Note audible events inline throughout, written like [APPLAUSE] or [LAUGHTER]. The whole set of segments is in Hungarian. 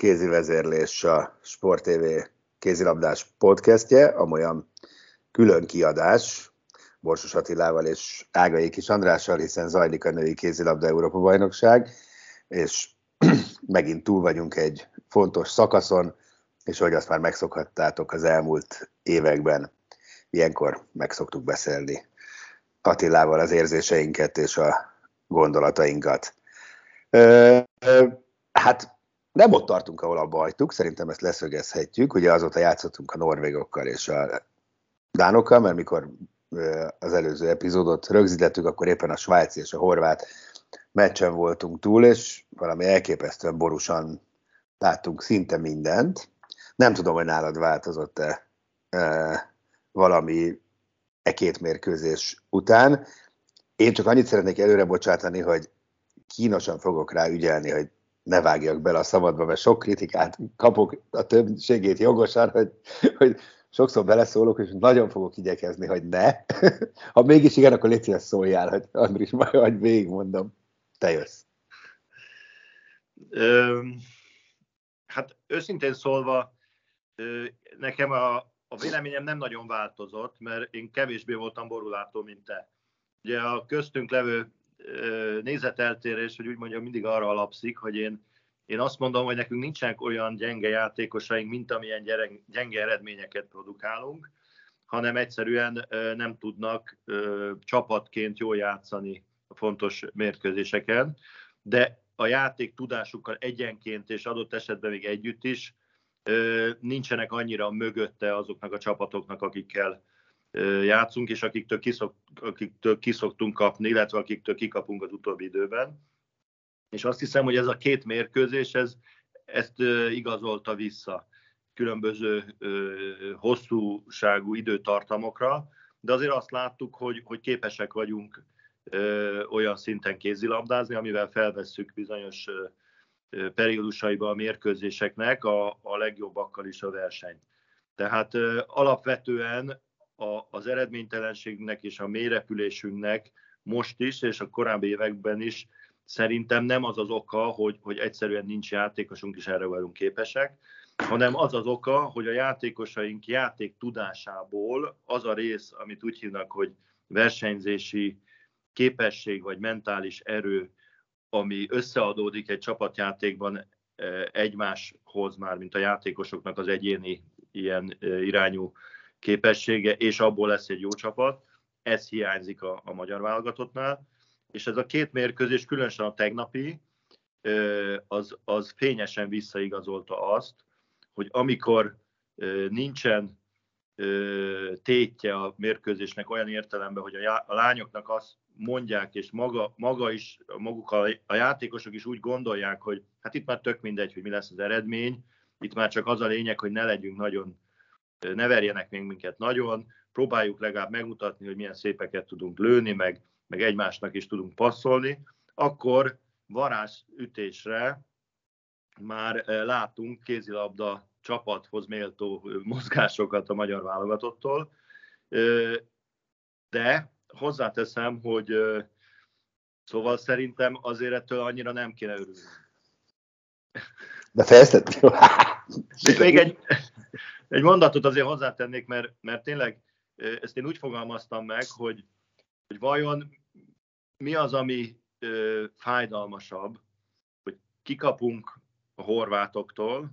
kézi vezérlés a Sport TV kézilabdás podcastje, amolyan külön kiadás Borsos Attilával és Ágai Kis Andrással, hiszen zajlik a női kézilabda Európa bajnokság, és [CLEARS THROAT] megint túl vagyunk egy fontos szakaszon, és ahogy azt már megszokhattátok az elmúlt években, ilyenkor megszoktuk beszélni Attilával az érzéseinket és a gondolatainkat. Ö, ö, hát nem ott tartunk, ahol abba hagytuk, szerintem ezt leszögezhetjük. Ugye azóta játszottunk a norvégokkal és a dánokkal, mert mikor az előző epizódot rögzítettük, akkor éppen a svájci és a horvát meccsen voltunk túl, és valami elképesztően borúsan láttunk szinte mindent. Nem tudom, hogy nálad változott-e e, valami e két mérkőzés után. Én csak annyit szeretnék előre bocsátani, hogy kínosan fogok rá ügyelni, hogy ne vágjak bele a szabadba, mert sok kritikát kapok a többségét jogosan, hogy, hogy sokszor beleszólok, és nagyon fogok igyekezni, hogy ne. [LAUGHS] Ha mégis igen, akkor légy szíves szóljál, hogy Andris, majd, majd végigmondom. Te jössz. Hát őszintén szólva, nekem a, a véleményem nem nagyon változott, mert én kevésbé voltam borulátó, mint te. Ugye a köztünk levő nézeteltérés, hogy úgy mondjam, mindig arra alapszik, hogy én, én azt mondom, hogy nekünk nincsenek olyan gyenge játékosaink, mint amilyen gyenge eredményeket produkálunk, hanem egyszerűen nem tudnak csapatként jól játszani a fontos mérkőzéseken, de a játék tudásukkal egyenként és adott esetben még együtt is nincsenek annyira mögötte azoknak a csapatoknak, akikkel játszunk, és akiktől, kiszok, akiktől kiszoktunk kapni, illetve akiktől kikapunk az utóbbi időben. És azt hiszem, hogy ez a két mérkőzés, ez, ezt igazolta vissza különböző hosszúságú időtartamokra, de azért azt láttuk, hogy, hogy képesek vagyunk olyan szinten kézilabdázni, amivel felvesszük bizonyos periódusaiba a mérkőzéseknek a, a legjobbakkal is a versenyt. Tehát alapvetően a, az eredménytelenségnek és a mélyrepülésünknek most is, és a korábbi években is szerintem nem az az oka, hogy, hogy egyszerűen nincs játékosunk, és erre vagyunk képesek, hanem az az oka, hogy a játékosaink játék tudásából az a rész, amit úgy hívnak, hogy versenyzési képesség vagy mentális erő, ami összeadódik egy csapatjátékban e, egymáshoz már, mint a játékosoknak az egyéni ilyen e, irányú képessége, és abból lesz egy jó csapat. Ez hiányzik a, a magyar válogatottnál. És ez a két mérkőzés, különösen a tegnapi, az, az fényesen visszaigazolta azt, hogy amikor nincsen tétje a mérkőzésnek olyan értelemben, hogy a, já, a lányoknak azt mondják, és maga, maga is, maguk a, a játékosok is úgy gondolják, hogy hát itt már tök mindegy, hogy mi lesz az eredmény, itt már csak az a lényeg, hogy ne legyünk nagyon ne verjenek még minket nagyon, próbáljuk legalább megmutatni, hogy milyen szépeket tudunk lőni, meg, meg egymásnak is tudunk passzolni, akkor varázs ütésre már látunk kézilabda csapathoz méltó mozgásokat a magyar válogatottól, de hozzáteszem, hogy szóval szerintem azért ettől annyira nem kéne örülni. De fejezted? [LAUGHS] Még egy, egy mondatot azért hozzátennék, mert, mert tényleg ezt én úgy fogalmaztam meg, hogy, hogy vajon mi az, ami ö, fájdalmasabb, hogy kikapunk a horvátoktól,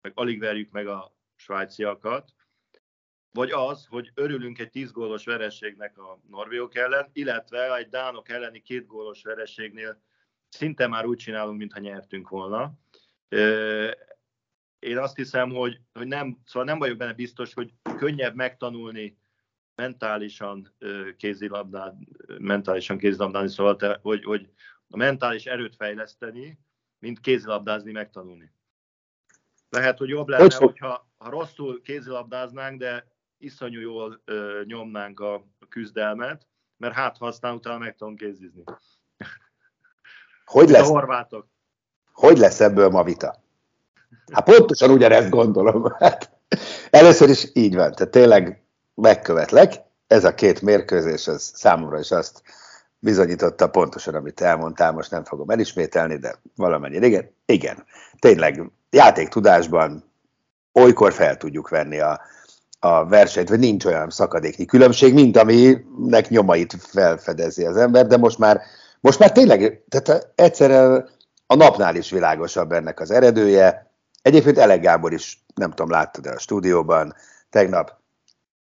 meg alig verjük meg a svájciakat, vagy az, hogy örülünk egy 10 gólos vereségnek a norvégok ellen, illetve egy dánok elleni két gólos vereségnél szinte már úgy csinálunk, mintha nyertünk volna. Én azt hiszem, hogy, hogy nem, szóval nem vagyok benne biztos, hogy könnyebb megtanulni mentálisan kézilabdát, mentálisan kézilabdázni, szóval te, hogy, hogy a mentális erőt fejleszteni, mint kézilabdázni, megtanulni. Lehet, hogy jobb lenne, hogy hogyha ha rosszul kézilabdáznánk, de iszonyú jól ö, nyomnánk a, a küzdelmet, mert hát ha aztán utána meg tudom kézizni. Hogy lesz, a horvátok. Hogy lesz ebből ma vita? Hát pontosan ugyanezt gondolom. Hát, először is így van, tehát tényleg megkövetlek. Ez a két mérkőzés, az számomra is azt bizonyította pontosan, amit elmondtál, most nem fogom elismételni, de valamennyire igen, igen. Tényleg játéktudásban olykor fel tudjuk venni a, a versenyt, vagy nincs olyan szakadéknyi különbség, mint aminek nyomait felfedezi az ember, de most már, most már tényleg, tehát egyszerre a napnál is világosabb ennek az eredője. Egyébként Elek Gábor is, nem tudom, láttad a stúdióban tegnap,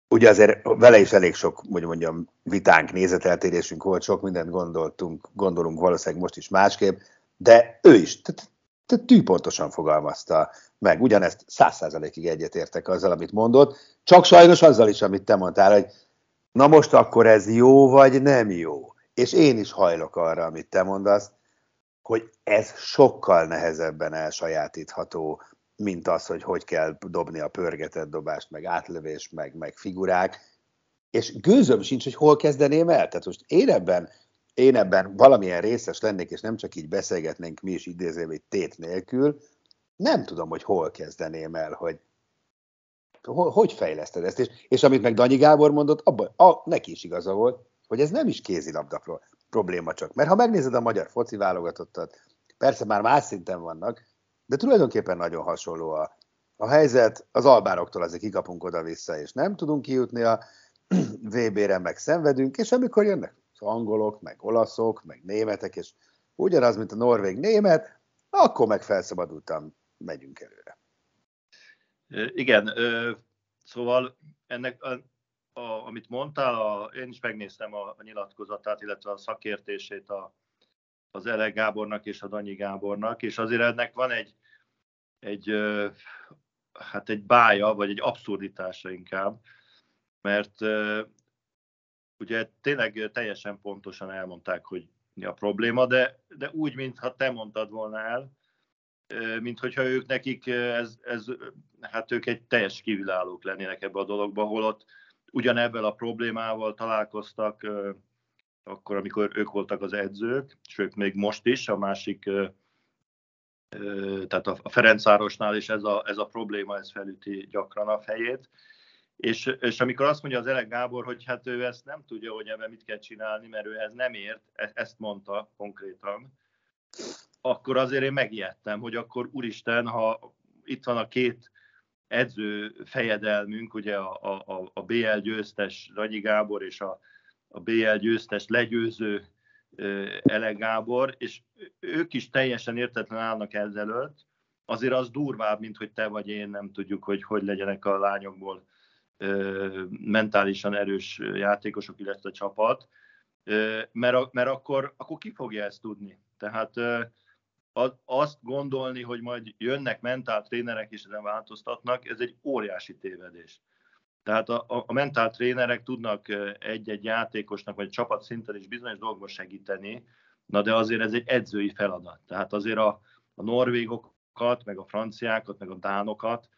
ugye azért vele is elég sok, hogy mondjam, vitánk, nézeteltérésünk volt, sok mindent gondoltunk, gondolunk valószínűleg most is másképp, de ő is, tűpontosan fogalmazta meg. Ugyanezt száz százalékig egyetértek azzal, amit mondott, csak sajnos azzal is, amit te mondtál, hogy na most akkor ez jó vagy nem jó. És én is hajlok arra, amit te mondasz, hogy ez sokkal nehezebben elsajátítható, mint az, hogy hogy kell dobni a pörgetett dobást, meg átlövés, meg, meg figurák. És gőzöm sincs, hogy hol kezdeném el. Tehát most én ebben, én ebben valamilyen részes lennék, és nem csak így beszélgetnénk mi is idézővel tét nélkül, nem tudom, hogy hol kezdeném el, hogy hogy fejleszted ezt. És, és amit meg Danyi Gábor mondott, abban a, neki is igaza volt, hogy ez nem is kézilabda probléma csak. Mert ha megnézed a magyar foci válogatottat, persze már más szinten vannak, de tulajdonképpen nagyon hasonló a, a helyzet. Az albároktól azért kikapunk oda-vissza, és nem tudunk kijutni a [CLEARS THROAT] VB-re, meg szenvedünk, és amikor jönnek az angolok, meg olaszok, meg németek, és ugyanaz, mint a norvég-német, akkor meg felszabadultam megyünk előre. Igen, szóval ennek, a, amit mondtál, a, én is megnéztem a, a nyilatkozatát, illetve a szakértését a, az Ele Gábornak és a Danyi Gábornak, és azért ennek van egy, egy, hát egy bája, vagy egy abszurditása inkább, mert ugye tényleg teljesen pontosan elmondták, hogy mi a probléma, de, de úgy, mintha te mondtad volna el, mint hogyha ők nekik, ez, ez, hát ők egy teljes kívülállók lennének ebbe a dologba, holott ugyanebben a problémával találkoztak akkor, amikor ők voltak az edzők, sőt még most is, a másik, tehát a Ferencvárosnál is ez a, ez a probléma, ez felüti gyakran a fejét. És, és amikor azt mondja az Elek Gábor, hogy hát ő ezt nem tudja, hogy ebben mit kell csinálni, mert ő ez nem ért, e-, ezt mondta konkrétan, akkor azért én megijedtem, hogy akkor úristen, ha itt van a két edző fejedelmünk, ugye a, a, a BL győztes Ragyi Gábor és a, a BL győztes legyőző Ele Gábor, és ők is teljesen értetlen állnak ezelőtt, azért az durvább, mint hogy te vagy én nem tudjuk, hogy hogy legyenek a lányokból mentálisan erős játékosok, illetve csapat, mert, mert akkor, akkor ki fogja ezt tudni? Tehát azt gondolni, hogy majd jönnek mentál trénerek és ezen változtatnak, ez egy óriási tévedés. Tehát a, a, a mentál trénerek tudnak egy-egy játékosnak, vagy csapat szinten is bizonyos dolgokban segíteni, na de azért ez egy edzői feladat. Tehát azért a, a norvégokat, meg a franciákat, meg a dánokat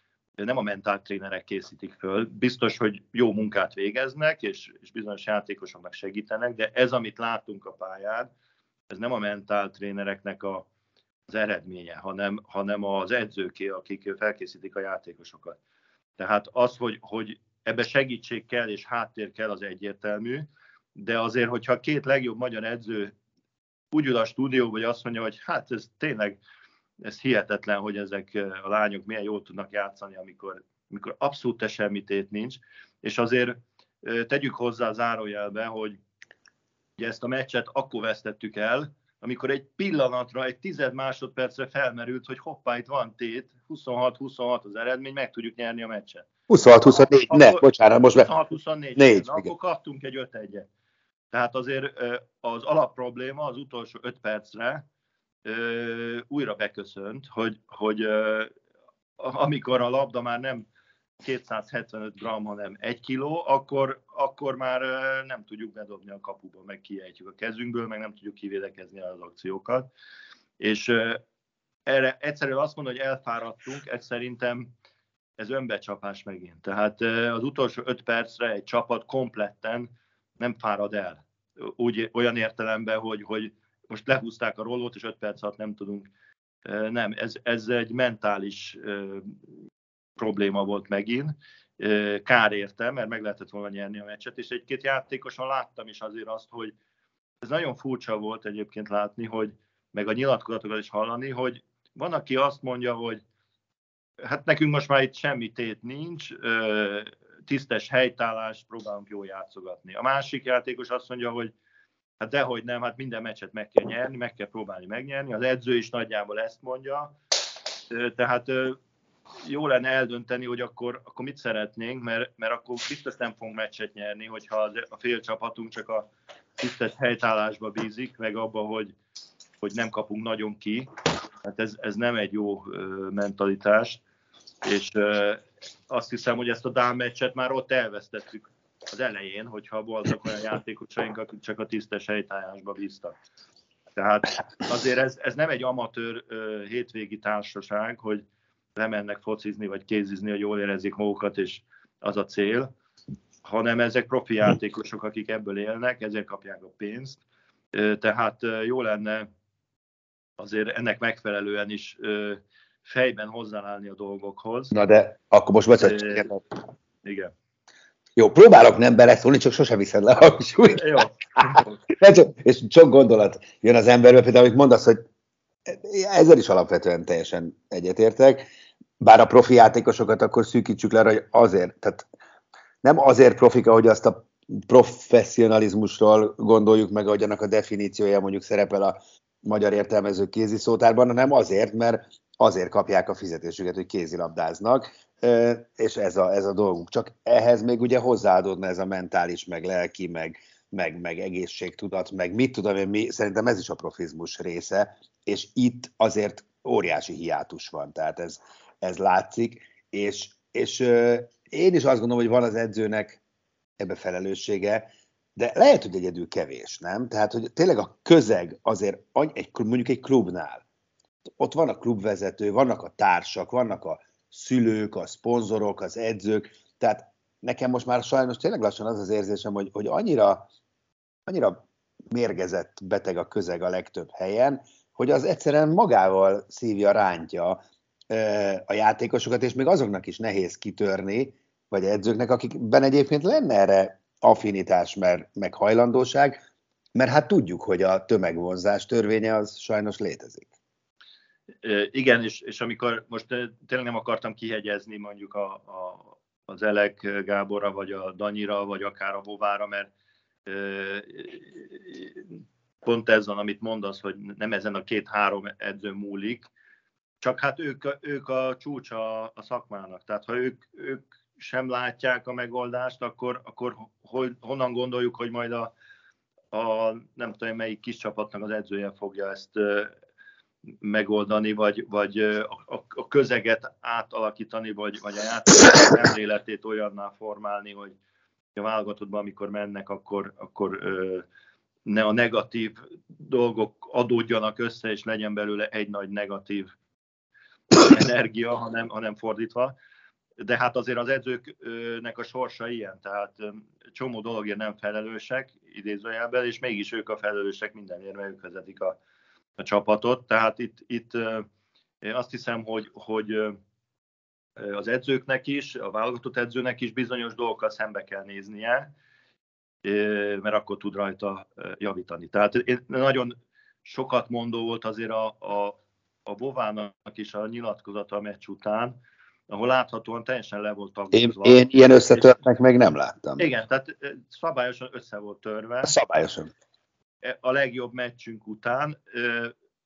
nem a mentál trénerek készítik föl. Biztos, hogy jó munkát végeznek, és, és bizonyos játékosoknak segítenek, de ez, amit látunk a pályán, ez nem a mentál trénereknek a, az eredménye, hanem, hanem az edzőké, akik felkészítik a játékosokat. Tehát az, hogy, hogy ebbe segítség kell és háttér kell, az egyértelmű, de azért, hogyha két legjobb magyar edző úgy ül a stúdió, vagy azt mondja, hogy hát ez tényleg ez hihetetlen, hogy ezek a lányok milyen jól tudnak játszani, amikor, amikor abszolút semmit nincs, és azért tegyük hozzá zárójelbe, hogy ugye ezt a meccset akkor vesztettük el, amikor egy pillanatra, egy tized másodpercre felmerült, hogy hoppá, itt van tét, 26-26 az eredmény, meg tudjuk nyerni a meccset. 26-24, ne, bocsánat, most be. 26-24, akkor kaptunk egy 5 1 Tehát azért az alapprobléma az utolsó 5 percre újra beköszönt, hogy, hogy amikor a labda már nem 275 gram, hanem 1 kiló, akkor, akkor már nem tudjuk bedobni a kapuba, meg kiejtjük a kezünkből, meg nem tudjuk kivédekezni az akciókat. És erre egyszerűen azt mondom, hogy elfáradtunk, ez szerintem ez önbecsapás megint. Tehát az utolsó öt percre egy csapat kompletten nem fárad el. Úgy, olyan értelemben, hogy, hogy most lehúzták a rollót, és öt perc alatt nem tudunk. Nem, ez, ez egy mentális probléma volt megint. Kár érte, mert meg lehetett volna nyerni a meccset, és egy-két játékosan láttam is azért azt, hogy ez nagyon furcsa volt egyébként látni, hogy meg a nyilatkozatokat is hallani, hogy van, aki azt mondja, hogy hát nekünk most már itt semmi tét nincs, tisztes helytállást próbálunk jól játszogatni. A másik játékos azt mondja, hogy hát dehogy nem, hát minden meccset meg kell nyerni, meg kell próbálni megnyerni. Az edző is nagyjából ezt mondja. Tehát jó lenne eldönteni, hogy akkor, akkor mit szeretnénk, mert, mert akkor biztos nem fogunk meccset nyerni, hogyha a fél csapatunk csak a tisztes helytállásba bízik, meg abba, hogy, hogy nem kapunk nagyon ki. Hát ez, ez nem egy jó mentalitás, és azt hiszem, hogy ezt a Dán meccset már ott elvesztettük az elején, hogyha voltak olyan játékosaink, akik csak a tisztes helytállásba bíztak. Tehát azért ez, ez nem egy amatőr hétvégi társaság, hogy lemennek focizni vagy kézizni, hogy jól érezzék magukat, és az a cél, hanem ezek profi játékosok, akik ebből élnek, ezért kapják a pénzt. Tehát jó lenne azért ennek megfelelően is fejben hozzáállni a dolgokhoz. Na de akkor most bocsánat. Igen. Jó, próbálok nem beleszólni, csak sosem viszed le a hangsúlyt. Jó. és sok gondolat jön az emberbe, például, amit mondasz, hogy ezzel is alapvetően teljesen egyetértek, bár a profi játékosokat akkor szűkítsük le, hogy azért, tehát nem azért profika, hogy azt a professzionalizmusról gondoljuk meg, hogy annak a definíciója mondjuk szerepel a magyar értelmező kéziszótárban, hanem azért, mert azért kapják a fizetésüket, hogy kézilabdáznak, és ez a, ez a dolguk. Csak ehhez még ugye hozzáadódna ez a mentális, meg lelki, meg, meg, meg egészségtudat, meg mit tudom én, mi, szerintem ez is a profizmus része, és itt azért óriási hiátus van, tehát ez, ez látszik, és, és én is azt gondolom, hogy van az edzőnek ebbe felelőssége, de lehet, hogy egyedül kevés, nem? Tehát, hogy tényleg a közeg azért, egy, mondjuk egy klubnál, ott van a klubvezető, vannak a társak, vannak a szülők, a szponzorok, az edzők, tehát nekem most már sajnos tényleg lassan az az érzésem, hogy, hogy annyira, annyira mérgezett beteg a közeg a legtöbb helyen, hogy az egyszerűen magával szívja, rántja a játékosokat, és még azoknak is nehéz kitörni, vagy edzőknek, akikben egyébként lenne erre affinitás, mert, meg hajlandóság, mert hát tudjuk, hogy a tömegvonzás törvénye az sajnos létezik. Igen, és, és amikor most tényleg nem akartam kihegyezni mondjuk a, a, az Elek Gáborra, vagy a Danyira, vagy akár a Vovára, mert pont ez van, amit mondasz, hogy nem ezen a két-három edző múlik, csak hát ők, ők a csúcs a, szakmának. Tehát ha ők, ők sem látják a megoldást, akkor, akkor hogy, honnan gondoljuk, hogy majd a, a nem tudom melyik kis csapatnak az edzője fogja ezt megoldani, vagy, vagy a, a közeget átalakítani, vagy, vagy a játék életét olyanná formálni, hogy a válogatottban, amikor mennek, akkor, akkor ne a negatív dolgok adódjanak össze, és legyen belőle egy nagy negatív energia, hanem, hanem fordítva. De hát azért az edzőknek a sorsa ilyen, tehát csomó dologért nem felelősek, idézőjelben, és mégis ők a felelősek mindenért, mert ők vezetik a, a csapatot. Tehát itt, itt azt hiszem, hogy, hogy az edzőknek is, a válogatott edzőnek is bizonyos dolgokkal szembe kell néznie, mert akkor tud rajta javítani. Tehát nagyon sokat mondó volt azért a, a, a Bovának is a nyilatkozata a meccs után, ahol láthatóan teljesen le volt tagozva. Én, én ilyen összetörtnek még nem láttam. Igen, tehát szabályosan össze volt törve. Szabályosan. a legjobb meccsünk után,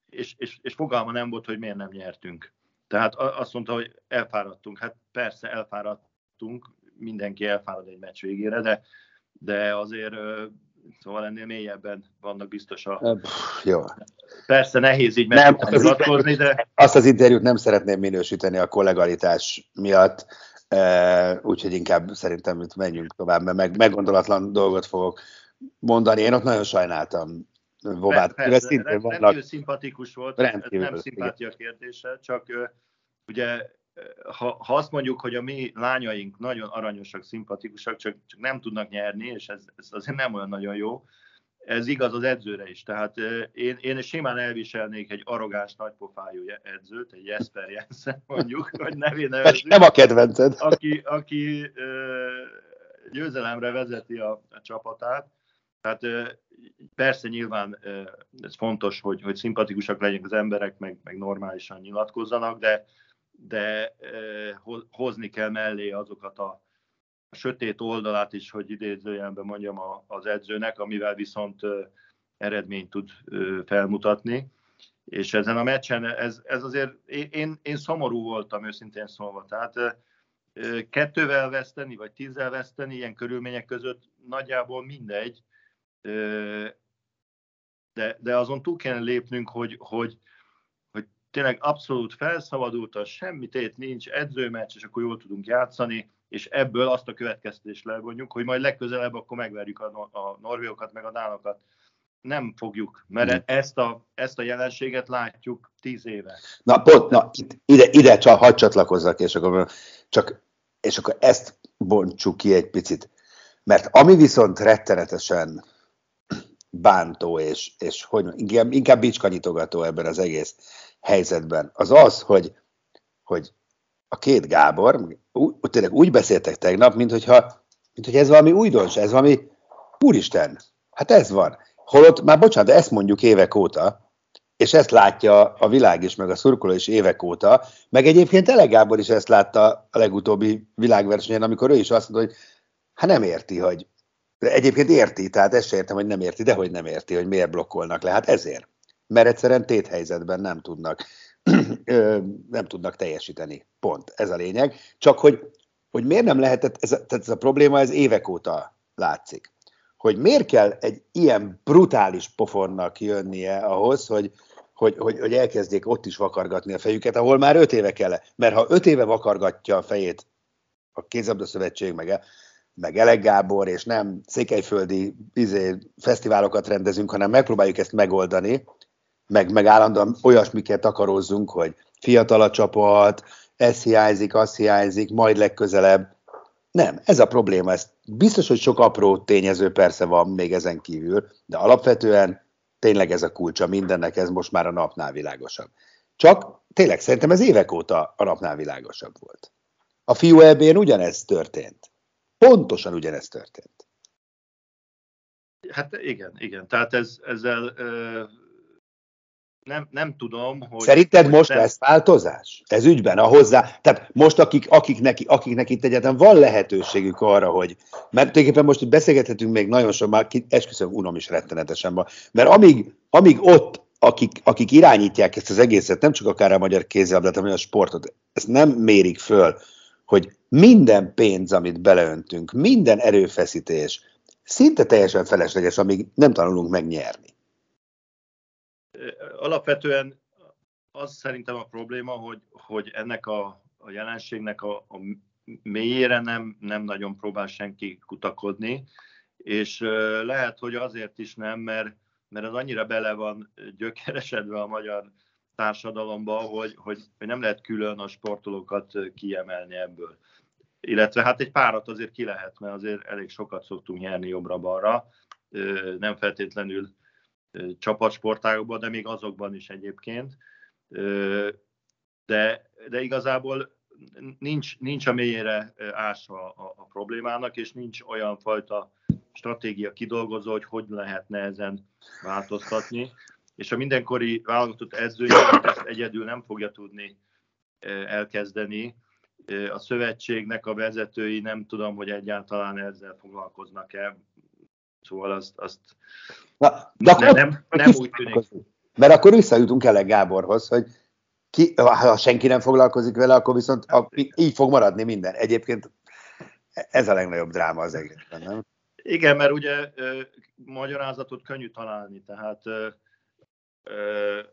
és, és, és fogalma nem volt, hogy miért nem nyertünk. Tehát azt mondta, hogy elfáradtunk. Hát persze elfáradtunk, mindenki elfárad egy meccs végére, de, de azért Szóval ennél mélyebben vannak biztos a... Jó. Persze nehéz így nem, azt de... Azt az interjút nem szeretném minősíteni a kollegalitás miatt, úgyhogy inkább szerintem itt menjünk tovább, mert meg, meggondolatlan dolgot fogok mondani. Én ott nagyon sajnáltam Vovát. Persze, rendkívül vannak... szimpatikus volt, rendkívül, ez nem szimpátia kérdése, csak ugye ha, ha azt mondjuk, hogy a mi lányaink nagyon aranyosak, szimpatikusak, csak, csak nem tudnak nyerni, és ez, ez azért nem olyan nagyon jó, ez igaz az edzőre is. Tehát én, én simán elviselnék egy arrogáns, nagypofájú edzőt, egy Jesper Jensen [LAUGHS] mondjuk, vagy nevén nevezzük. Nem a kedvenced. Aki, aki győzelemre vezeti a, a csapatát. Tehát persze nyilván ez fontos, hogy, hogy szimpatikusak legyenek az emberek, meg, meg normálisan nyilatkozzanak, de, de hozni kell mellé azokat a, a sötét oldalát is, hogy idézőjelben mondjam az edzőnek, amivel viszont eredményt tud felmutatni. És ezen a meccsen, ez, ez azért, én, én szomorú voltam őszintén szólva. Tehát kettővel veszteni, vagy tízzel veszteni ilyen körülmények között nagyjából mindegy, de, de azon túl kellene lépnünk, hogy, hogy, hogy tényleg abszolút felszabadult, az semmi tét nincs, edzőmeccs, és akkor jól tudunk játszani, és ebből azt a következtetést levonjuk, hogy majd legközelebb akkor megverjük a, a norvégokat, meg a dánokat. Nem fogjuk, mert hmm. ezt, a, ezt a jelenséget látjuk tíz éve. Na, pont, na, ide, ide csak hadd csatlakozzak, és akkor, csak, és akkor ezt bontsuk ki egy picit. Mert ami viszont rettenetesen bántó, és, és hogy inkább, inkább bicskanyitogató ebben az egész helyzetben, az az, hogy, hogy a két Gábor, úgy, tényleg úgy beszéltek tegnap, mint hogyha, mint hogy ez valami újdonság, ez valami, úristen, hát ez van. Holott, már bocsánat, de ezt mondjuk évek óta, és ezt látja a világ is, meg a szurkoló is évek óta, meg egyébként Ele Gábor is ezt látta a legutóbbi világversenyen, amikor ő is azt mondta, hogy hát nem érti, hogy de egyébként érti, tehát ezt sem értem, hogy nem érti, de hogy nem érti, hogy miért blokkolnak le. Hát ezért. Mert egyszerűen téthelyzetben nem tudnak, nem tudnak teljesíteni. Pont. Ez a lényeg. Csak hogy, hogy miért nem lehetett, ez a, tehát ez a probléma, ez évek óta látszik. Hogy miért kell egy ilyen brutális pofonnak jönnie ahhoz, hogy, hogy, hogy, hogy elkezdjék ott is vakargatni a fejüket, ahol már öt éve kell. Mert ha öt éve vakargatja a fejét a kézabda szövetség, meg meg Elek Gábor, és nem székelyföldi izé, fesztiválokat rendezünk, hanem megpróbáljuk ezt megoldani, meg, meg állandóan olyasmiket akarozzunk, hogy fiatal a csapat, ez hiányzik, az hiányzik, majd legközelebb. Nem, ez a probléma. Ez biztos, hogy sok apró tényező persze van még ezen kívül, de alapvetően tényleg ez a kulcsa mindennek, ez most már a napnál világosabb. Csak tényleg szerintem ez évek óta a napnál világosabb volt. A fiú ebben ugyanez történt. Pontosan ugyanez történt. Hát igen, igen. Tehát ez, ezzel nem, nem tudom, hogy... Szerinted hogy most nem... lesz változás? Ez ügyben, a hozzá... Tehát most akik, akiknek, akiknek itt egyáltalán van lehetőségük arra, hogy... Mert tulajdonképpen most itt beszélgethetünk még nagyon sok, már esküszöm, unom is rettenetesen van. Mert amíg, amíg ott akik, akik irányítják ezt az egészet, nem csak akár a magyar kézilabdát, hanem a sportot, ezt nem mérik föl, hogy minden pénz, amit beleöntünk, minden erőfeszítés szinte teljesen felesleges, amíg nem tanulunk megnyerni. Alapvetően az szerintem a probléma, hogy, hogy ennek a, a jelenségnek a, a mélyére nem, nem nagyon próbál senki kutakodni, és lehet, hogy azért is nem, mert, mert az annyira bele van gyökeresedve a magyar társadalomba, hogy, hogy, nem lehet külön a sportolókat kiemelni ebből. Illetve hát egy párat azért ki lehet, mert azért elég sokat szoktunk nyerni jobbra-balra, nem feltétlenül csapatsportágokban, de még azokban is egyébként. De, de igazából nincs, nincs a mélyére ásva a, a problémának, és nincs olyan fajta stratégia kidolgozó, hogy hogy lehetne ezen változtatni és a mindenkori válogatott edző ezt egyedül nem fogja tudni elkezdeni. A szövetségnek a vezetői nem tudom, hogy egyáltalán ezzel foglalkoznak-e. Szóval azt, azt Na, de akkor nem, nem, nem úgy tűnik. Mert akkor visszajutunk el Gáborhoz, hogy ki, ha senki nem foglalkozik vele, akkor viszont a, így fog maradni minden. Egyébként ez a legnagyobb dráma az egészben, nem? Igen, mert ugye magyarázatot könnyű találni, tehát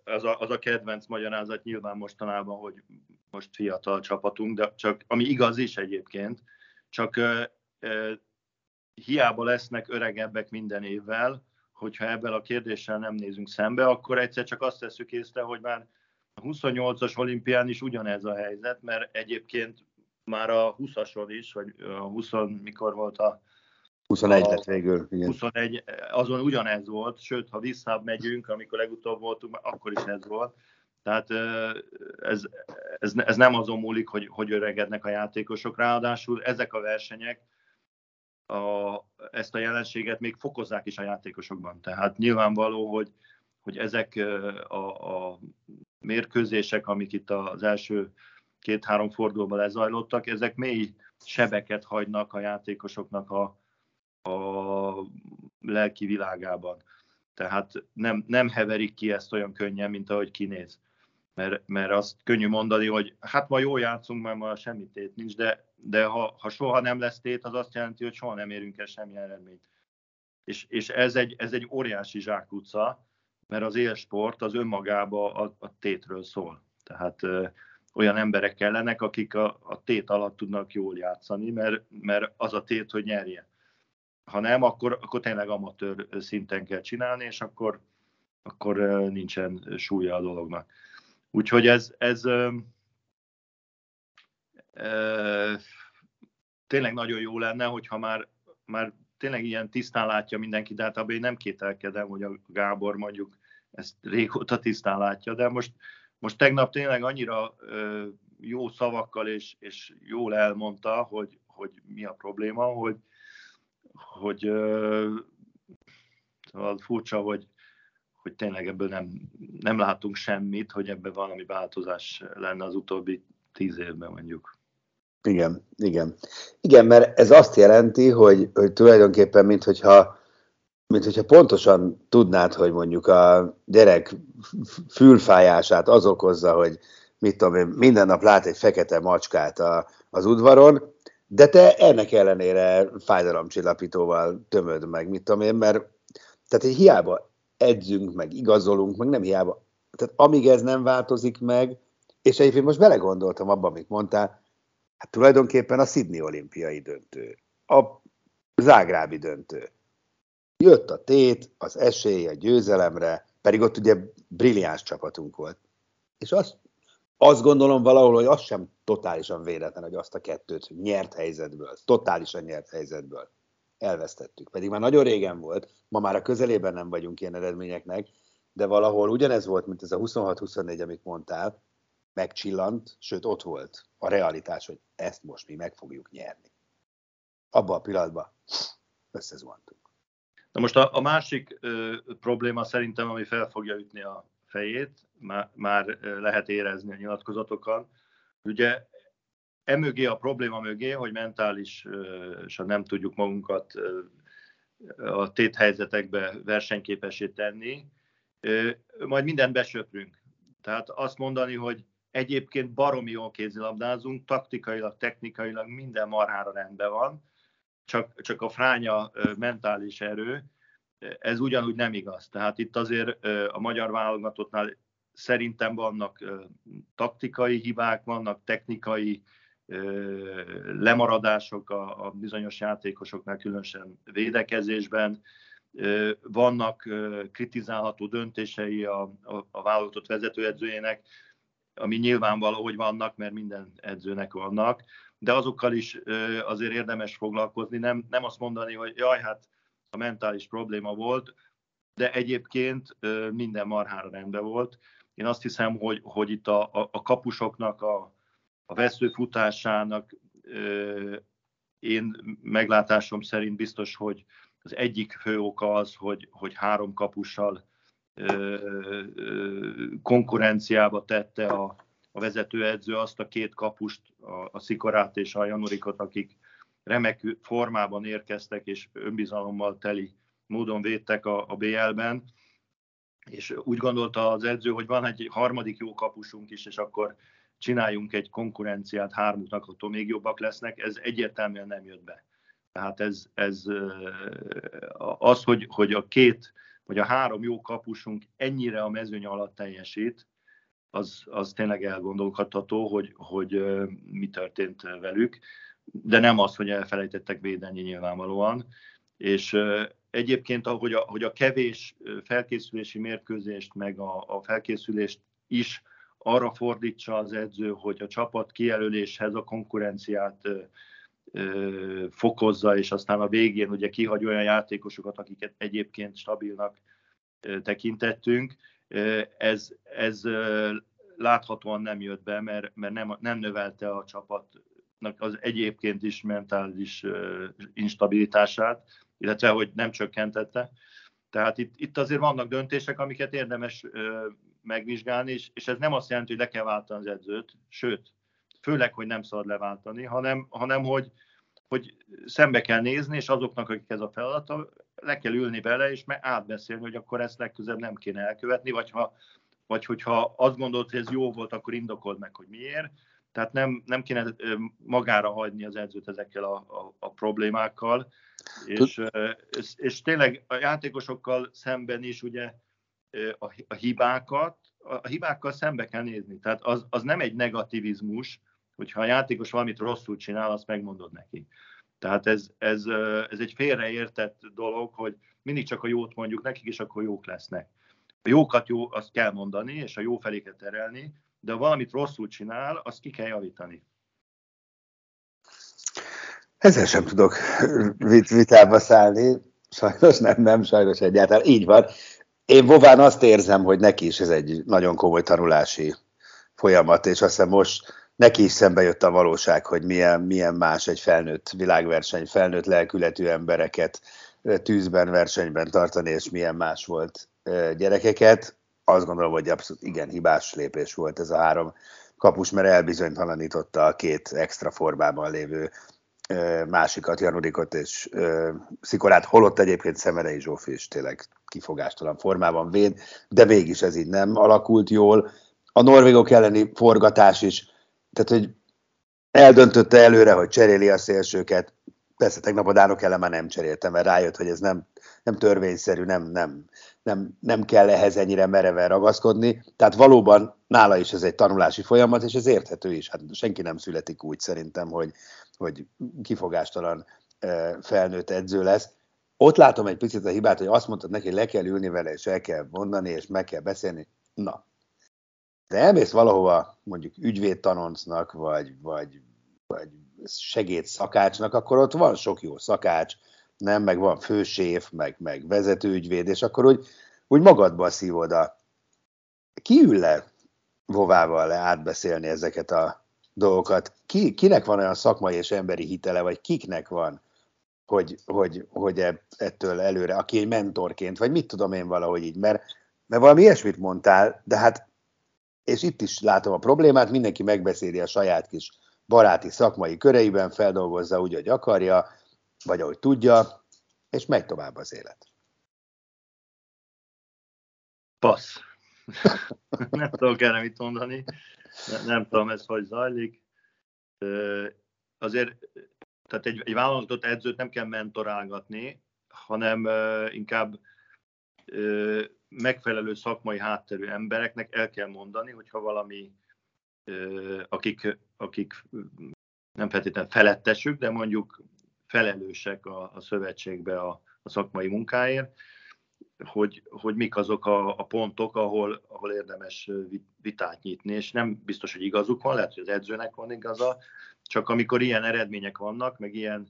az a, az a kedvenc magyarázat nyilván mostanában, hogy most fiatal csapatunk, de csak ami igaz is egyébként, csak hiába lesznek öregebbek minden évvel, hogyha ebben a kérdéssel nem nézünk szembe, akkor egyszer csak azt tesszük észre, hogy már a 28-as olimpián is ugyanez a helyzet, mert egyébként már a 20-ason is, vagy a 20 mikor volt a 21 lett végül. Igen. 21, azon ugyanez volt, sőt, ha visszább megyünk, amikor legutóbb voltunk, akkor is ez volt. Tehát ez, ez, ez nem azon múlik, hogy, hogy öregednek a játékosok, ráadásul ezek a versenyek a, ezt a jelenséget még fokozzák is a játékosokban. Tehát nyilvánvaló, hogy, hogy ezek a, a mérkőzések, amik itt az első két-három fordulóban lezajlottak, ezek mély sebeket hagynak a játékosoknak a, a lelki világában. Tehát nem, nem heverik ki ezt olyan könnyen, mint ahogy kinéz. Mert, mert azt könnyű mondani, hogy hát ma jól játszunk, mert ma semmi tét nincs, de, de ha, ha soha nem lesz tét, az azt jelenti, hogy soha nem érünk el semmi eredményt. És, és ez, egy, ez egy óriási zsákutca, mert az élsport az önmagába a, a tétről szól. Tehát ö, olyan emberek kellenek, akik a, a tét alatt tudnak jól játszani, mert, mert az a tét, hogy nyerje. Ha nem, akkor, akkor tényleg amatőr szinten kell csinálni, és akkor, akkor nincsen súlya a dolognak. Úgyhogy ez, ez tényleg nagyon jó lenne, hogyha már, már tényleg ilyen tisztán látja mindenki, de hát abban én nem kételkedem, hogy a Gábor mondjuk ezt régóta tisztán látja, de most, most tegnap tényleg annyira ö, jó szavakkal és, és jól elmondta, hogy, hogy mi a probléma, hogy, hogy ö, szóval furcsa, hogy, hogy tényleg ebből nem, nem látunk semmit, hogy ebben valami változás lenne az utóbbi tíz évben mondjuk. Igen, igen. Igen, mert ez azt jelenti, hogy, hogy tulajdonképpen, mint hogyha, mint hogyha pontosan tudnád, hogy mondjuk a gyerek fülfájását az okozza, hogy mit tudom én, minden nap lát egy fekete macskát a, az udvaron, de te ennek ellenére fájdalomcsillapítóval tömöd meg, mit tudom én, mert tehát egy hiába edzünk, meg igazolunk, meg nem hiába. Tehát amíg ez nem változik meg, és egyébként most belegondoltam abban, amit mondtál, hát tulajdonképpen a Sydney olimpiai döntő, a Zágrábi döntő. Jött a tét, az esély a győzelemre, pedig ott ugye brilliáns csapatunk volt. És azt, azt gondolom valahol, hogy az sem totálisan véletlen, hogy azt a kettőt nyert helyzetből, totálisan nyert helyzetből elvesztettük. Pedig már nagyon régen volt, ma már a közelében nem vagyunk ilyen eredményeknek, de valahol ugyanez volt, mint ez a 26-24, amit mondtál, megcsillant, sőt ott volt a realitás, hogy ezt most mi meg fogjuk nyerni. Abban a pillanatban összezuhantunk. Na most a, a másik ö, probléma szerintem, ami fel fogja ütni a fejét, már, már lehet érezni a nyilatkozatokon, ugye emögé a probléma mögé, hogy mentálisan nem tudjuk magunkat a téthelyzetekbe versenyképesé tenni, majd mindent besöprünk. Tehát azt mondani, hogy egyébként baromi jól kézilabdázunk, taktikailag, technikailag minden marhára rendben van, csak, csak a fránya mentális erő, ez ugyanúgy nem igaz. Tehát itt azért a magyar válogatottnál szerintem vannak taktikai hibák, vannak technikai lemaradások a, a bizonyos játékosoknál, különösen védekezésben, vannak kritizálható döntései a, a, a válogatott vezetőedzőjének, ami nyilvánvaló, hogy vannak, mert minden edzőnek vannak, de azokkal is azért érdemes foglalkozni, nem, nem azt mondani, hogy jaj, hát a mentális probléma volt, de egyébként minden marhára rendben volt. Én azt hiszem, hogy, hogy itt a, a, a kapusoknak a, a veszőfutásának én meglátásom szerint biztos, hogy az egyik fő oka az, hogy, hogy három kapussal konkurenciába tette a, a vezetőedző azt a két kapust, a, a Szikorát és a Janurikot, akik remek formában érkeztek és önbizalommal teli módon védtek a, a BL-ben, és úgy gondolta az edző, hogy van egy harmadik jó kapusunk is, és akkor csináljunk egy konkurenciát hármuknak, attól még jobbak lesznek, ez egyértelműen nem jött be. Tehát ez, ez az, hogy, hogy a két vagy a három jó kapusunk ennyire a mezőny alatt teljesít, az, az tényleg elgondolkodható, hogy, hogy mi történt velük, de nem az, hogy elfelejtettek védeni nyilvánvalóan. És egyébként, ahogy a, hogy a kevés felkészülési mérkőzést, meg a, a felkészülést is arra fordítsa az edző, hogy a csapat kijelöléshez a konkurenciát fokozza, és aztán a végén ugye kihagy olyan játékosokat, akiket egyébként stabilnak tekintettünk. Ez, ez láthatóan nem jött be, mert, mert nem, nem növelte a csapatnak az egyébként is mentális instabilitását, illetve hogy nem csökkentette. Tehát itt, itt azért vannak döntések, amiket érdemes megvizsgálni, és, és ez nem azt jelenti, hogy le kell váltani az edzőt, sőt, főleg, hogy nem szabad leváltani, hanem, hanem hogy, hogy szembe kell nézni, és azoknak, akik ez a feladata, le kell ülni bele, és átbeszélni, hogy akkor ezt legközelebb nem kéne elkövetni, vagy, ha, vagy hogyha azt gondolod, hogy ez jó volt, akkor indokold meg, hogy miért. Tehát nem, nem kéne magára hagyni az edzőt ezekkel a, a, a problémákkal. És, és, és tényleg a játékosokkal szemben is ugye a, a hibákat, a hibákkal szembe kell nézni. Tehát az, az nem egy negativizmus, hogyha a játékos valamit rosszul csinál, azt megmondod neki. Tehát ez, ez, ez egy félreértett dolog, hogy mindig csak a jót mondjuk nekik, és akkor jók lesznek. A jókat jó, azt kell mondani, és a jó felé kell terelni, de ha valamit rosszul csinál, azt ki kell javítani. Ezzel sem tudok vit- vitába szállni, sajnos nem, nem, sajnos egyáltalán. Így van. Én Vován azt érzem, hogy neki is ez egy nagyon komoly tanulási folyamat, és azt hiszem most neki is szembe jött a valóság, hogy milyen, milyen más egy felnőtt világverseny, felnőtt lelkületű embereket tűzben, versenyben tartani, és milyen más volt gyerekeket. Azt gondolom, hogy abszolút igen, hibás lépés volt ez a három kapus, mert elbizonytalanította a két extra formában lévő másikat, Janudikot és Szikorát, holott egyébként Szemerei Zsófi is tényleg kifogástalan formában véd, de mégis ez így nem alakult jól. A norvégok elleni forgatás is tehát, hogy eldöntötte előre, hogy cseréli a szélsőket, persze tegnap a Dánok ellen már nem cseréltem, mert rájött, hogy ez nem, nem törvényszerű, nem, nem, nem, nem kell ehhez ennyire mereven ragaszkodni. Tehát valóban nála is ez egy tanulási folyamat, és ez érthető is. Hát senki nem születik úgy szerintem, hogy, hogy kifogástalan felnőtt edző lesz. Ott látom egy picit a hibát, hogy azt mondtad neki, hogy le kell ülni vele, és el kell mondani, és meg kell beszélni. Na, de elmész valahova, mondjuk ügyvédtanoncnak, vagy, vagy, vagy segédszakácsnak, akkor ott van sok jó szakács, nem, meg van főséf, meg, meg vezetőügyvéd, és akkor úgy, úgy magadba szívod a... Ki ül le Vovával le átbeszélni ezeket a dolgokat? Ki, kinek van olyan szakmai és emberi hitele, vagy kiknek van, hogy, hogy, hogy ettől előre, aki egy mentorként, vagy mit tudom én valahogy így, mert, mert valami ilyesmit mondtál, de hát és itt is látom a problémát, mindenki megbeszéli a saját kis baráti szakmai köreiben, feldolgozza úgy, hogy akarja, vagy ahogy tudja, és megy tovább az élet. Passz. [LAUGHS] nem tudok erre mit mondani. Nem, nem tudom, ez hogy zajlik. Azért, tehát egy, egy válogatott edzőt nem kell mentorálgatni, hanem inkább megfelelő szakmai hátterű embereknek el kell mondani, hogyha valami, akik, akik nem feltétlenül felettesük, de mondjuk felelősek a, a szövetségbe a, a szakmai munkáért, hogy, hogy mik azok a, a pontok, ahol, ahol érdemes vitát nyitni, és nem biztos, hogy igazuk van, lehet, hogy az edzőnek van igaza, csak amikor ilyen eredmények vannak, meg ilyen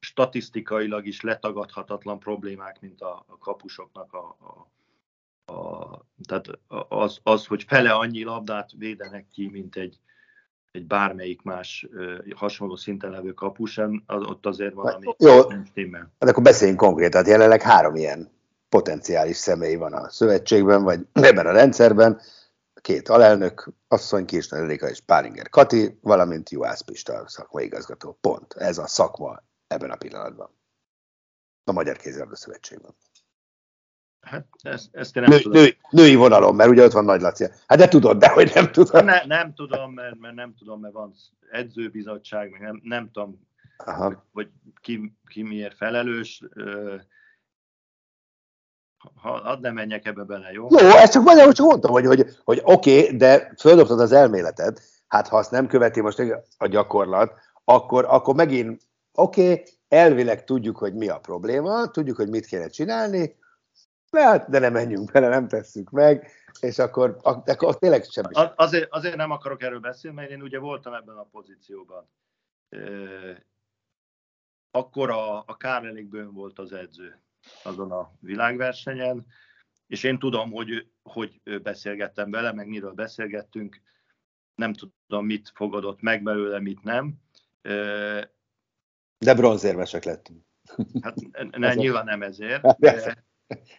statisztikailag is letagadhatatlan problémák, mint a, a kapusoknak a, a, a tehát az, az, hogy fele annyi labdát védenek ki, mint egy, egy bármelyik más ö, hasonló szinten levő kapus, ott azért valami Jó, nem stimmel. Hát akkor beszéljünk konkrétan. Jelenleg három ilyen potenciális személy van a szövetségben, vagy [CLEARS THROAT] ebben a rendszerben. Két alelnök, asszony Kirsten Erika és Pálinger Kati, valamint Juhász Pista szakmai igazgató. Pont. Ez a szakma ebben a pillanatban. a Magyar Kézilabda Szövetségben. Hát ezt, ezt én nem Nő, tudom. Nő, női vonalon, mert ugye ott van Nagy Laci. Hát de tudod, de hogy nem tudod. Ne, nem tudom, mert, mert nem tudom, mert van edzőbizottság, meg nem, nem tudom, Aha. hogy, ki, ki miért felelős. Ha, hadd ne menjek ebbe bele, jó? Jó, ezt csak magyarul csak mondtam, hogy, hogy, hogy oké, okay, de földobtad az elméleted, hát ha azt nem követi most a gyakorlat, akkor, akkor megint oké, okay, elvileg tudjuk, hogy mi a probléma, tudjuk, hogy mit kéne csinálni, de, hát, de nem menjünk bele, nem tesszük meg, és akkor, akkor tényleg semmi. Az, azért, azért nem akarok erről beszélni, mert én ugye voltam ebben a pozícióban. Akkor a, a Kárlelik Bőn volt az edző azon a világversenyen, és én tudom, hogy, hogy beszélgettem vele, meg miről beszélgettünk, nem tudom, mit fogadott meg belőle, mit nem. De bronzérmesek lettünk. Hát [LAUGHS] ne, nyilván nem ezért, [LAUGHS] de,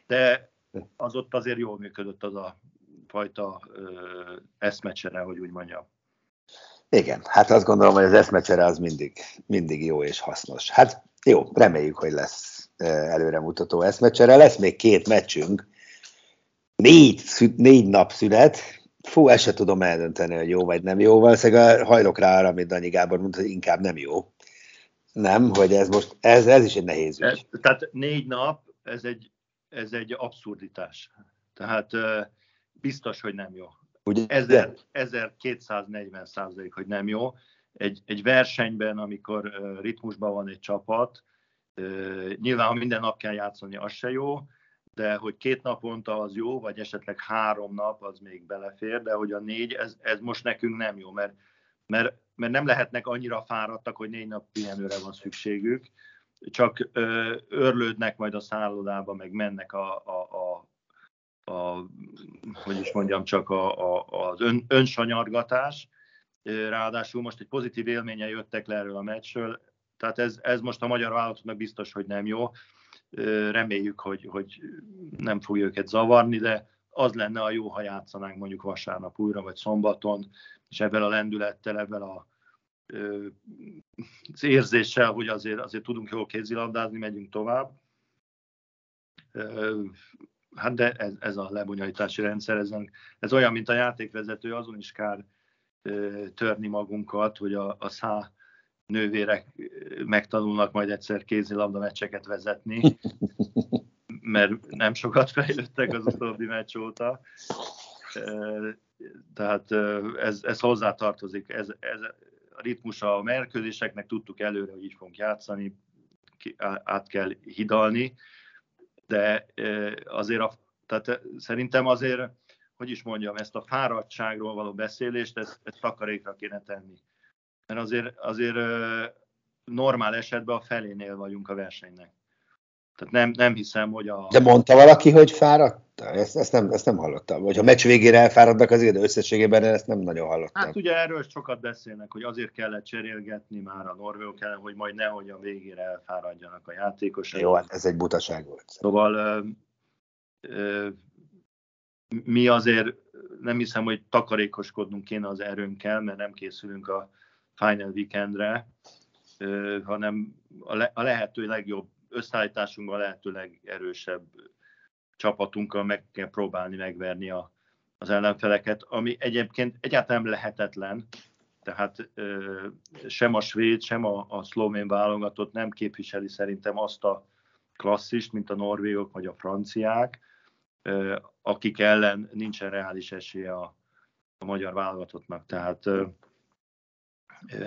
de az ott azért jól működött az a fajta ö, eszmecsere, hogy úgy mondjam. Igen, hát azt gondolom, hogy az eszmecsere az mindig, mindig jó és hasznos. Hát jó, reméljük, hogy lesz előremutató eszmecsere. Lesz még két meccsünk, négy, négy nap szünet, fú, ezt se tudom eldönteni, hogy jó vagy nem jó. Valószínűleg hajlok rá arra, amit Danyi Gábor mondta, hogy inkább nem jó. Nem, hogy ez most, ez, ez is egy nehéz ügy. Tehát négy nap, ez egy, ez egy abszurditás. Tehát biztos, hogy nem jó. Ugye? 1000, 1240 százalék, hogy nem jó. Egy, egy versenyben, amikor ritmusban van egy csapat, nyilván, ha minden nap kell játszani, az se jó, de hogy két naponta az jó, vagy esetleg három nap, az még belefér, de hogy a négy, ez, ez most nekünk nem jó, mert, mert, mert nem lehetnek annyira fáradtak, hogy négy nap pihenőre van szükségük, csak ö, örlődnek majd a szállodába, meg mennek a, a, a, a hogy is mondjam, csak a, a, az ön, önsanyargatás. Ráadásul most egy pozitív élménye jöttek le erről a meccsről, tehát ez, ez most a magyar válogatottnak biztos, hogy nem jó. Reméljük, hogy, hogy nem fogja őket zavarni, de az lenne a jó, ha játszanánk mondjuk vasárnap újra, vagy szombaton, és ebben a lendülettel, ebben a, az érzéssel, hogy azért, azért tudunk jól kézilabdázni, megyünk tovább. Hát de ez, ez a lebonyolítási rendszer, ez, ez olyan, mint a játékvezető, azon is kár törni magunkat, hogy a, a szá nővérek megtanulnak majd egyszer kézilabda meccseket vezetni, [LAUGHS] mert nem sokat fejlődtek az utóbbi meccs óta. Tehát ez, ez hozzátartozik, ez, ez ritmusa a merkőzéseknek, tudtuk előre, hogy így fogunk játszani, át kell hidalni, de azért a, tehát szerintem azért, hogy is mondjam, ezt a fáradtságról való beszélést, ezt, ezt takarékra kéne tenni mert azért, azért normál esetben a felénél vagyunk a versenynek. Tehát nem, nem hiszem, hogy a... De mondta valaki, hogy fáradt? Ezt, ezt, nem, ezt nem hallottam. Vagy ha meccs végére elfáradnak azért, de összességében ezt nem nagyon hallottam. Hát ugye erről sokat beszélnek, hogy azért kellett cserélgetni már a norvégok ellen, hogy majd nehogy a végére elfáradjanak a játékosok. Jó, hát ez egy butaság volt. Szóval ö, ö, mi azért nem hiszem, hogy takarékoskodnunk kéne az erőnkkel, mert nem készülünk a Final Weekendre, hanem a, le, a lehető legjobb összeállításunkban a lehető legerősebb csapatunkkal meg kell próbálni megverni a, az ellenfeleket, ami egyébként egyáltalán lehetetlen, tehát ö, sem a svéd, sem a, a szlovén válogatott nem képviseli szerintem azt a klasszist, mint a norvégok vagy a franciák, ö, akik ellen nincsen reális esélye a, a magyar válogatottnak. Tehát ö,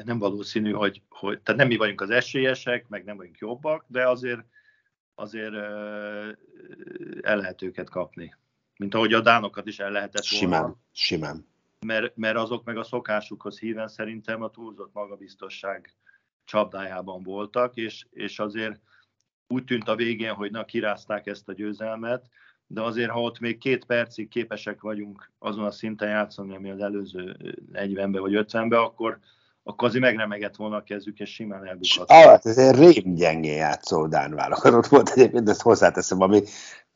nem valószínű, hogy, hogy, tehát nem mi vagyunk az esélyesek, meg nem vagyunk jobbak, de azért, azért el lehet őket kapni. Mint ahogy a dánokat is el lehetett volna. Simán, simán. Mert, mert azok meg a szokásukhoz híven szerintem a túlzott magabiztosság csapdájában voltak, és, és azért úgy tűnt a végén, hogy na, kirázták ezt a győzelmet, de azért, ha ott még két percig képesek vagyunk azon a szinten játszani, ami az előző 40-be vagy 50-be, akkor, akkor azért megremegett volna a kezük, és simán elbukhat. Ah, ez egy rém gyengén játszó Dán válogatott volt egyébként, ezt hozzáteszem, ami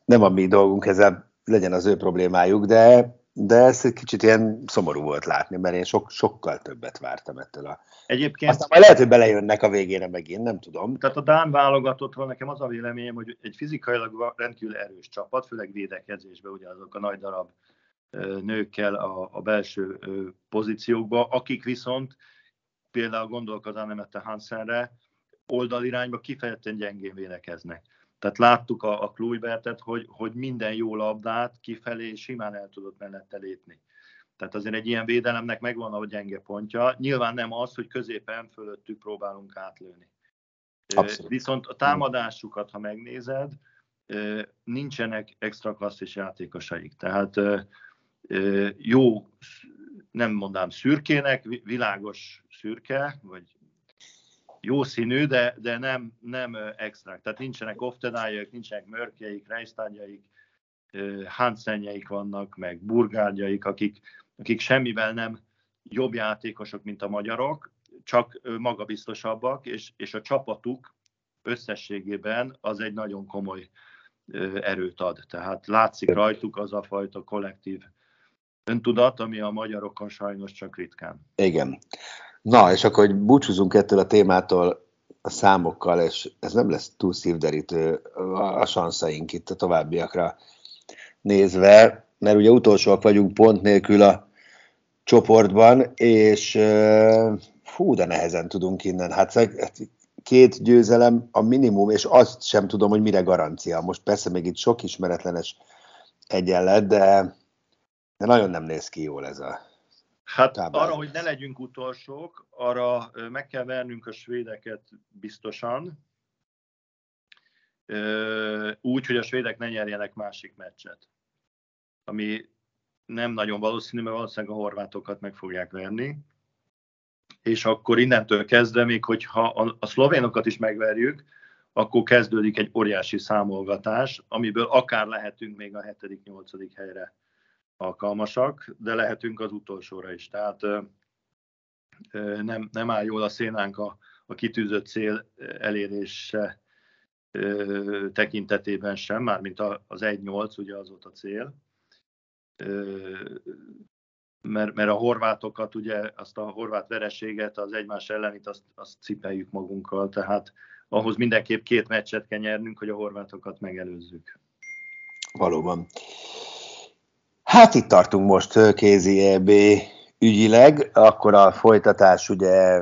nem a mi dolgunk, ezzel legyen az ő problémájuk, de de ez egy kicsit ilyen szomorú volt látni, mert én sok, sokkal többet vártam ettől a... Egyébként... Aztán majd lehet, hogy belejönnek a végére megint, nem tudom. Tehát a Dán válogatottról nekem az a véleményem, hogy egy fizikailag rendkívül erős csapat, főleg védekezésben, ugye azok a nagy darab nőkkel a, a belső pozíciókba, akik viszont például gondolkozál Nemette Hansenre, oldalirányba kifejezetten gyengén védekeznek. Tehát láttuk a, a Kluibertet, hogy, hogy minden jó labdát kifelé simán el tudott mellette lépni. Tehát azért egy ilyen védelemnek megvan a gyenge pontja. Nyilván nem az, hogy középen fölöttük próbálunk átlőni. Abszolút. Viszont a támadásukat, ha megnézed, nincsenek extra klasszis játékosaik. Tehát jó, nem mondám szürkének, világos szürke, vagy jó színű, de, de nem, nem extra. Tehát nincsenek oftedájaik, nincsenek mörkjeik, rejsztárgyaik, Hansenjeik vannak, meg burgárgyaik, akik, akik semmivel nem jobb játékosok, mint a magyarok, csak magabiztosabbak, és, és a csapatuk összességében az egy nagyon komoly erőt ad. Tehát látszik rajtuk az a fajta kollektív öntudat, ami a magyarokon sajnos csak ritkán. Igen. Na, és akkor, hogy búcsúzunk ettől a témától a számokkal, és ez nem lesz túl szívderítő a sanszaink itt a továbbiakra nézve, mert ugye utolsóak vagyunk pont nélkül a csoportban, és fú, de nehezen tudunk innen. Hát, hát két győzelem a minimum, és azt sem tudom, hogy mire garancia. Most persze még itt sok ismeretlenes egyenlet, de, de nagyon nem néz ki jól ez a Hát tábláz. arra, hogy ne legyünk utolsók, arra meg kell vernünk a svédeket biztosan, úgy, hogy a svédek ne nyerjenek másik meccset. Ami nem nagyon valószínű, mert valószínűleg a horvátokat meg fogják verni. És akkor innentől kezdve, még hogyha a, a szlovénokat is megverjük, akkor kezdődik egy óriási számolgatás, amiből akár lehetünk még a 7.-8. helyre alkalmasak, de lehetünk az utolsóra is. Tehát nem, nem áll jól a szénánk a, a kitűzött cél elérése tekintetében sem, mármint az 1-8, ugye az volt a cél. Mert, mert a horvátokat, ugye azt a horvát vereséget, az egymás ellenit, azt, azt cipeljük magunkkal, tehát ahhoz mindenképp két meccset kell nyernünk, hogy a horvátokat megelőzzük. Valóban. Hát itt tartunk most kézi EB ügyileg, akkor a folytatás ugye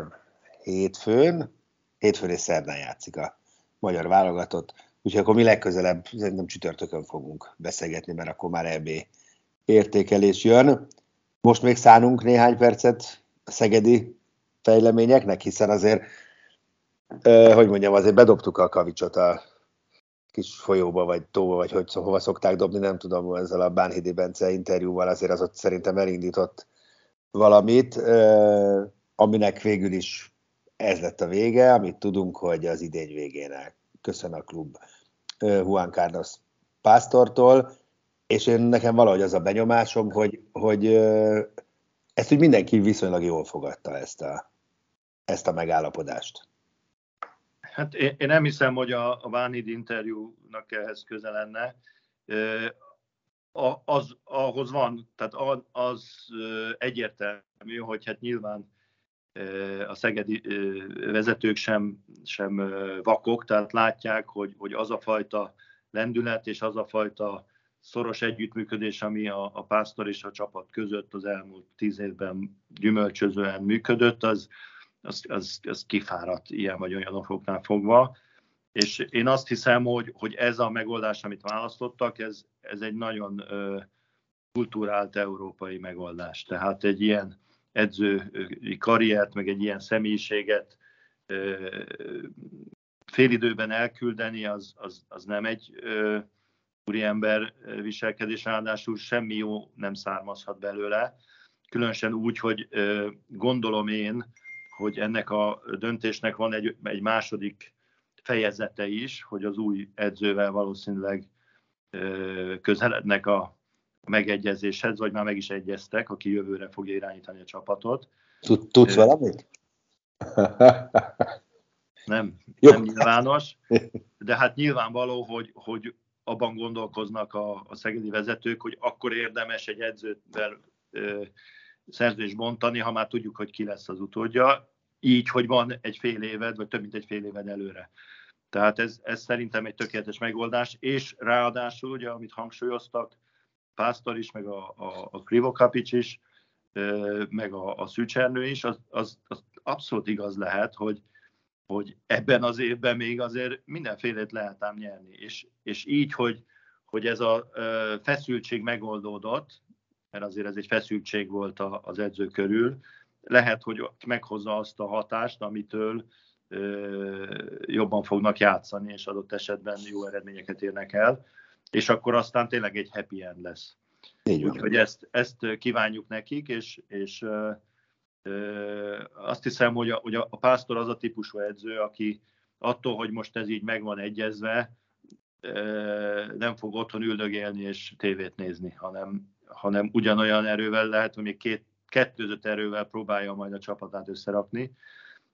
hétfőn, hétfőn és szerdán játszik a magyar válogatott, úgyhogy akkor mi legközelebb, nem csütörtökön fogunk beszélgetni, mert akkor már EB értékelés jön. Most még szánunk néhány percet a szegedi fejleményeknek, hiszen azért, hogy mondjam, azért bedobtuk a kavicsot a kis folyóba, vagy tóba, vagy hogy hova szokták dobni, nem tudom, ezzel a Bánhidi Bence interjúval azért az ott szerintem elindított valamit, aminek végül is ez lett a vége, amit tudunk, hogy az idény végén köszön a klub Juan Carlos Pásztortól, és én nekem valahogy az a benyomásom, hogy, hogy ezt úgy mindenki viszonylag jól fogadta ezt a, ezt a megállapodást. Hát én, én nem hiszem, hogy a, a Vánid interjúnak ehhez köze lenne. Az, ahhoz van, tehát az egyértelmű, hogy hát nyilván a szegedi vezetők sem, sem vakok, tehát látják, hogy, hogy az a fajta lendület és az a fajta szoros együttműködés, ami a, a pásztor és a csapat között az elmúlt tíz évben gyümölcsözően működött, az, az, az, az kifáradt ilyen vagy olyan okoknál fogva. És én azt hiszem, hogy, hogy ez a megoldás, amit választottak, ez, ez egy nagyon ö, kulturált európai megoldás. Tehát egy ilyen edzői karriert, meg egy ilyen személyiséget ö, félidőben elküldeni, az, az, az nem egy ö, úriember viselkedés, ráadásul semmi jó nem származhat belőle. Különösen úgy, hogy ö, gondolom én, hogy ennek a döntésnek van egy, egy második fejezete is, hogy az új edzővel valószínűleg közelednek a megegyezéshez, vagy már meg is egyeztek, aki jövőre fogja irányítani a csapatot. Tudsz valamit? [LAUGHS] Nem, Jó. nem nyilvános, de hát nyilvánvaló, hogy, hogy abban gondolkoznak a, a szegedi vezetők, hogy akkor érdemes egy edzővel szerződést bontani, ha már tudjuk, hogy ki lesz az utódja, így, hogy van egy fél éved, vagy több mint egy fél éved előre. Tehát ez, ez szerintem egy tökéletes megoldás, és ráadásul, ugye, amit hangsúlyoztak, Pásztor is, meg a, a, a Krivokapics is, meg a, a Szűcsernő is, az, az, az abszolút igaz lehet, hogy, hogy ebben az évben még azért mindenfélét lehet ám nyerni. És, és így, hogy, hogy ez a feszültség megoldódott, mert azért ez egy feszültség volt az edző körül, lehet, hogy meghozza azt a hatást, amitől jobban fognak játszani, és adott esetben jó eredményeket érnek el, és akkor aztán tényleg egy happy end lesz. Úgyhogy ezt, ezt kívánjuk nekik, és, és azt hiszem, hogy a, hogy a pásztor az a típusú edző, aki attól, hogy most ez így meg van egyezve, nem fog otthon üldögélni és tévét nézni, hanem, hanem ugyanolyan erővel lehet, hogy még két, kettőzött erővel próbálja majd a csapatát összerakni.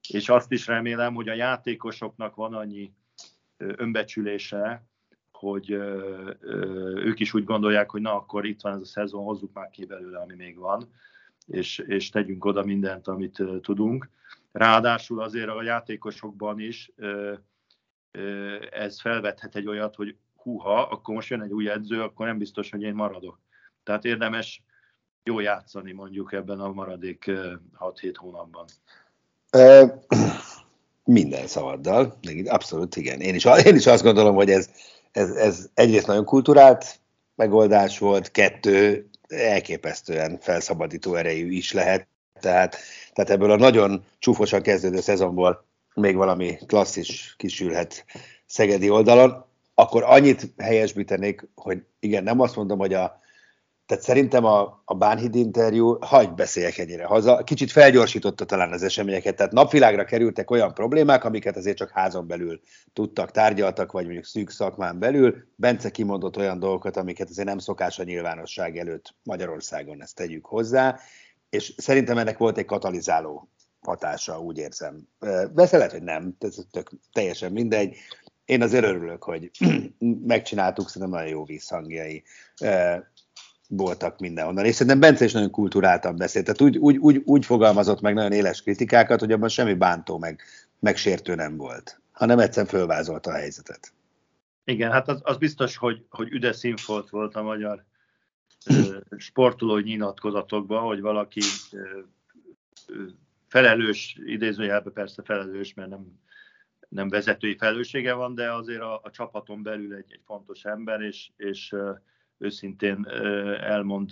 És azt is remélem, hogy a játékosoknak van annyi önbecsülése, hogy ők is úgy gondolják, hogy na akkor itt van ez a szezon, hozzuk már ki belőle, ami még van és, és tegyünk oda mindent, amit tudunk. Ráadásul azért a játékosokban is ez felvethet egy olyat, hogy húha, akkor most jön egy új edző, akkor nem biztos, hogy én maradok. Tehát érdemes jó játszani mondjuk ebben a maradék 6-7 hónapban. Minden szavaddal, abszolút igen. Én is, én is azt gondolom, hogy ez, ez, ez egyrészt nagyon kulturált megoldás volt, kettő, elképesztően felszabadító erejű is lehet. Tehát, tehát ebből a nagyon csúfosan kezdődő szezonból még valami klasszis kisülhet Szegedi oldalon, akkor annyit helyesbítenék, hogy igen, nem azt mondom, hogy a, tehát szerintem a, a Bánhid interjú, hagyj beszéljek ennyire haza, kicsit felgyorsította talán az eseményeket, tehát napvilágra kerültek olyan problémák, amiket azért csak házon belül tudtak, tárgyaltak, vagy mondjuk szűk szakmán belül. Bence kimondott olyan dolgokat, amiket azért nem szokás a nyilvánosság előtt Magyarországon, ezt tegyük hozzá, és szerintem ennek volt egy katalizáló hatása, úgy érzem. Persze lehet, hogy nem, ez tök, teljesen mindegy. Én azért örülök, hogy [CLEARS THROAT] megcsináltuk, szerintem nagyon jó visszhangjai voltak mindenhonnan. És szerintem Bence is nagyon kulturáltan beszélt. Tehát úgy, úgy, úgy, úgy fogalmazott meg nagyon éles kritikákat, hogy abban semmi bántó meg, meg sértő nem volt, hanem egyszerűen fölvázolta a helyzetet. Igen, hát az, az biztos, hogy, hogy üde színfolt volt a magyar sportolói nyilatkozatokban, hogy valaki felelős, idézőjelben persze felelős, mert nem, nem vezetői felelőssége van, de azért a, a csapaton belül egy, egy fontos ember, és, és őszintén elmond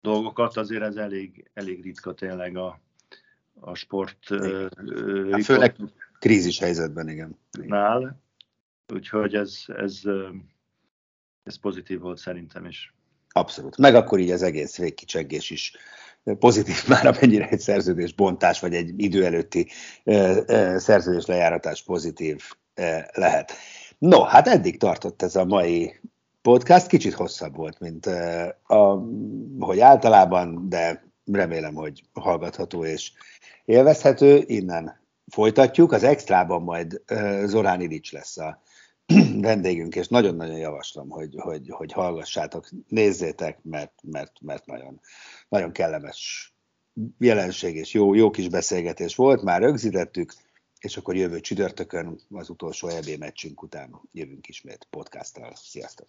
dolgokat, azért ez elég, elég ritka tényleg a, a sport. Hát főleg krízis helyzetben, igen. Nál. Úgyhogy ez, ez, ez pozitív volt szerintem is. Abszolút. Meg akkor így az egész végkicsengés is pozitív már, amennyire egy szerződés bontás, vagy egy idő előtti szerződés lejáratás pozitív lehet. No, hát eddig tartott ez a mai podcast kicsit hosszabb volt, mint a, hogy általában, de remélem, hogy hallgatható és élvezhető. Innen folytatjuk. Az extrában majd Zorán Ilics lesz a [CLEARS THROAT] vendégünk, és nagyon-nagyon javaslom, hogy, hogy, hogy hallgassátok, nézzétek, mert, mert, mert nagyon, nagyon kellemes jelenség és jó, jó kis beszélgetés volt, már rögzítettük, és akkor jövő csütörtökön az utolsó EB meccsünk után jövünk ismét podcasttal. Sziasztok!